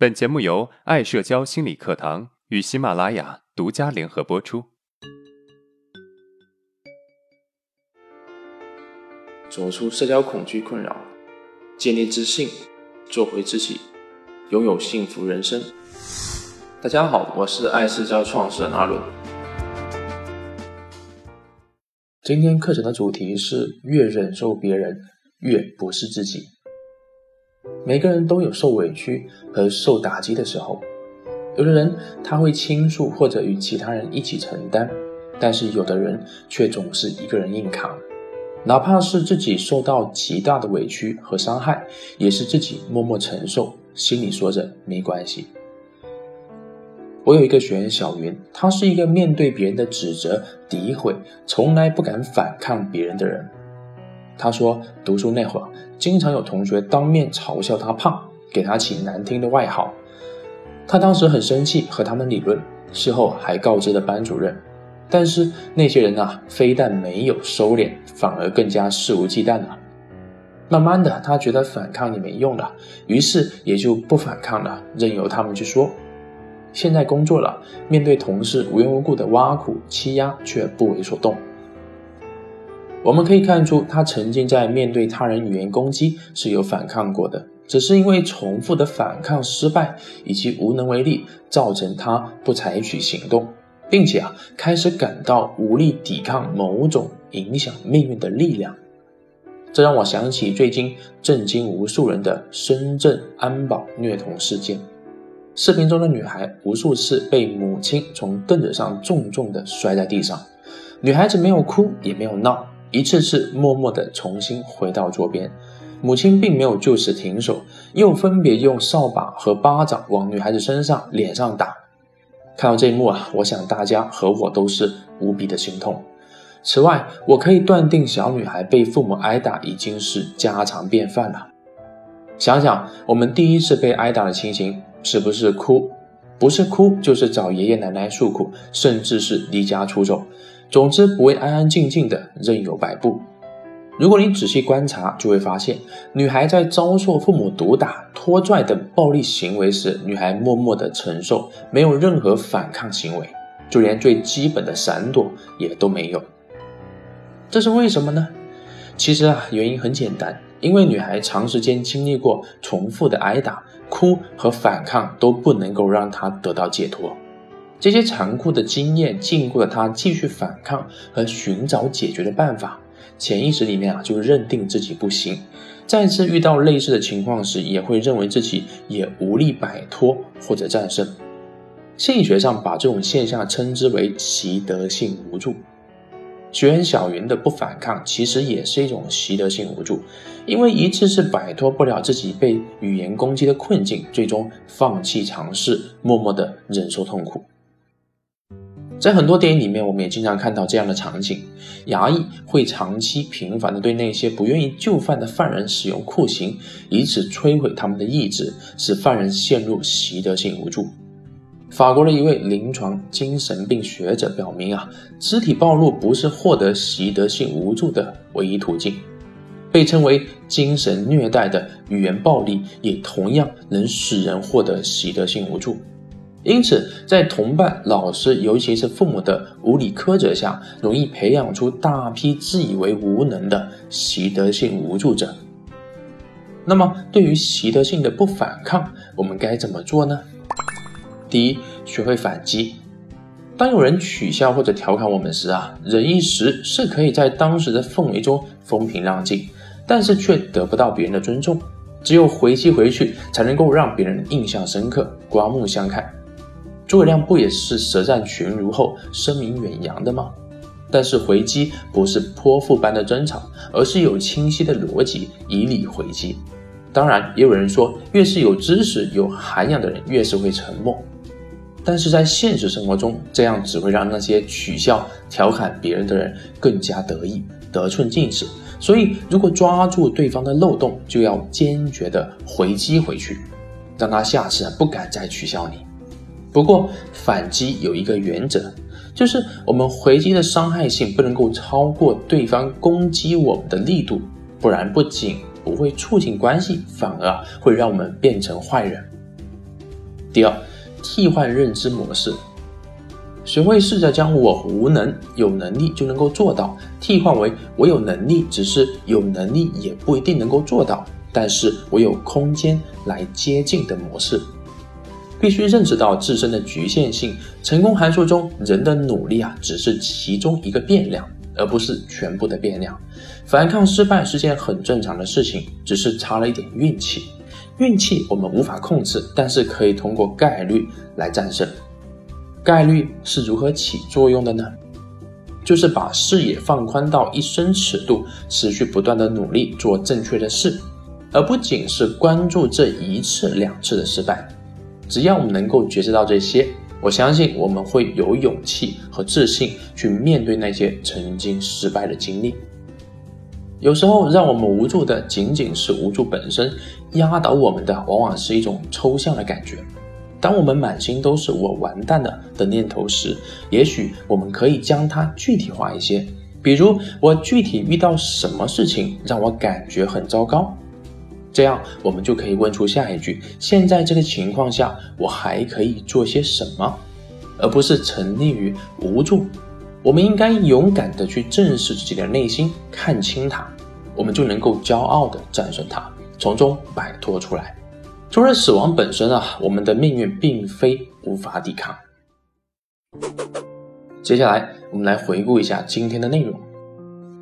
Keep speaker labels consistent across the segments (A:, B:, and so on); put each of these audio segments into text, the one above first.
A: 本节目由爱社交心理课堂与喜马拉雅独家联合播出。
B: 走出社交恐惧困扰，建立自信，做回自己，拥有幸福人生。大家好，我是爱社交创始人阿伦。今天课程的主题是：越忍受别人，越不是自己。每个人都有受委屈和受打击的时候，有的人他会倾诉或者与其他人一起承担，但是有的人却总是一个人硬扛，哪怕是自己受到极大的委屈和伤害，也是自己默默承受，心里说着没关系。我有一个学员小云，她是一个面对别人的指责、诋毁，从来不敢反抗别人的人。他说，读书那会儿，经常有同学当面嘲笑他胖，给他起难听的外号。他当时很生气，和他们理论，事后还告知了班主任。但是那些人啊，非但没有收敛，反而更加肆无忌惮了。慢慢的，他觉得反抗也没用了，于是也就不反抗了，任由他们去说。现在工作了，面对同事无缘无故的挖苦欺压，却不为所动。我们可以看出，他曾经在面对他人语言攻击是有反抗过的，只是因为重复的反抗失败以及无能为力，造成他不采取行动，并且啊开始感到无力抵抗某种影响命运的力量。这让我想起最近震惊无数人的深圳安保虐童事件，视频中的女孩无数次被母亲从凳子上重重的摔在地上，女孩子没有哭也没有闹。一次次默默地重新回到桌边，母亲并没有就此停手，又分别用扫把和巴掌往女孩子身上、脸上打。看到这一幕啊，我想大家和我都是无比的心痛。此外，我可以断定，小女孩被父母挨打已经是家常便饭了。想想我们第一次被挨打的情形，是不是哭？不是哭，就是找爷爷奶奶诉苦，甚至是离家出走。总之，不会安安静静的任由摆布。如果你仔细观察，就会发现，女孩在遭受父母毒打、拖拽等暴力行为时，女孩默默的承受，没有任何反抗行为，就连最基本的闪躲也都没有。这是为什么呢？其实啊，原因很简单，因为女孩长时间经历过重复的挨打，哭和反抗都不能够让她得到解脱。这些残酷的经验禁锢了他继续反抗和寻找解决的办法。潜意识里面啊，就认定自己不行。再次遇到类似的情况时，也会认为自己也无力摆脱或者战胜。心理学上把这种现象称之为习得性无助。学员小云的不反抗，其实也是一种习得性无助，因为一次次摆脱不了自己被语言攻击的困境，最终放弃尝试，默默的忍受痛苦。在很多电影里面，我们也经常看到这样的场景：衙役会长期频繁地对那些不愿意就范的犯人使用酷刑，以此摧毁他们的意志，使犯人陷入习得性无助。法国的一位临床精神病学者表明啊，肢体暴露不是获得习得性无助的唯一途径，被称为精神虐待的语言暴力也同样能使人获得习得性无助。因此，在同伴、老师，尤其是父母的无理苛责下，容易培养出大批自以为无能的习得性无助者。那么，对于习得性的不反抗，我们该怎么做呢？第一，学会反击。当有人取笑或者调侃我们时啊，忍一时是可以在当时的氛围中风平浪静，但是却得不到别人的尊重。只有回击回去，才能够让别人印象深刻、刮目相看。诸葛亮不也是舌战群儒后声名远扬的吗？但是回击不是泼妇般的争吵，而是有清晰的逻辑，以理回击。当然，也有人说，越是有知识、有涵养的人，越是会沉默。但是在现实生活中，这样只会让那些取笑、调侃别人的人更加得意、得寸进尺。所以，如果抓住对方的漏洞，就要坚决的回击回去，让他下次不敢再取笑你。不过反击有一个原则，就是我们回击的伤害性不能够超过对方攻击我们的力度，不然不仅不会促进关系，反而会让我们变成坏人。第二，替换认知模式，学会试着将我无能、有能力就能够做到，替换为我有能力，只是有能力也不一定能够做到，但是我有空间来接近的模式。必须认识到自身的局限性。成功函数中，人的努力啊，只是其中一个变量，而不是全部的变量。反抗失败是件很正常的事情，只是差了一点运气。运气我们无法控制，但是可以通过概率来战胜。概率是如何起作用的呢？就是把视野放宽到一生尺度，持续不断的努力做正确的事，而不仅是关注这一次两次的失败。只要我们能够觉知到这些，我相信我们会有勇气和自信去面对那些曾经失败的经历。有时候，让我们无助的仅仅是无助本身，压倒我们的往往是一种抽象的感觉。当我们满心都是“我完蛋了”的念头时，也许我们可以将它具体化一些，比如我具体遇到什么事情让我感觉很糟糕。这样，我们就可以问出下一句：现在这个情况下，我还可以做些什么？而不是沉溺于无助。我们应该勇敢地去正视自己的内心，看清它，我们就能够骄傲地战胜它，从中摆脱出来。除了死亡本身啊，我们的命运并非无法抵抗。接下来，我们来回顾一下今天的内容。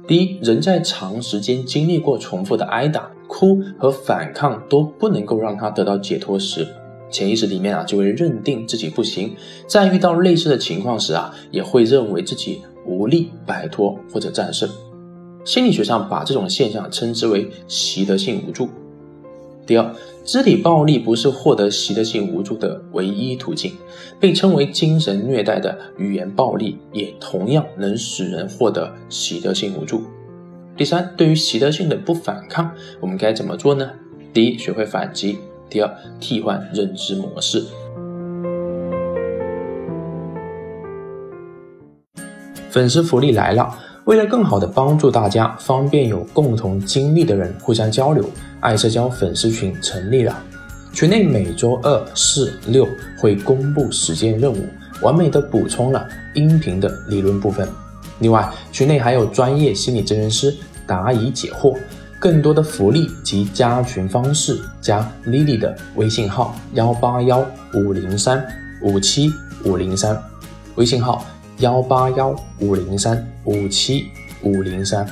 B: 第一，人在长时间经历过重复的挨打。哭和反抗都不能够让他得到解脱时，潜意识里面啊就会认定自己不行，在遇到类似的情况时啊，也会认为自己无力摆脱或者战胜。心理学上把这种现象称之为习得性无助。第二，肢体暴力不是获得习得性无助的唯一途径，被称为精神虐待的语言暴力也同样能使人获得习得性无助。第三，对于习得性的不反抗，我们该怎么做呢？第一，学会反击；第二，替换认知模式。粉丝福利来了！为了更好的帮助大家，方便有共同经历的人互相交流，爱社交粉丝群成立了。群内每周二、四、六会公布实践任务，完美的补充了音频的理论部分。另外，群内还有专业心理咨询师答疑解惑，更多的福利及加群方式，加 Lily 的微信号幺八幺五零三五七五零三，微信号幺八幺五零三五七五零三。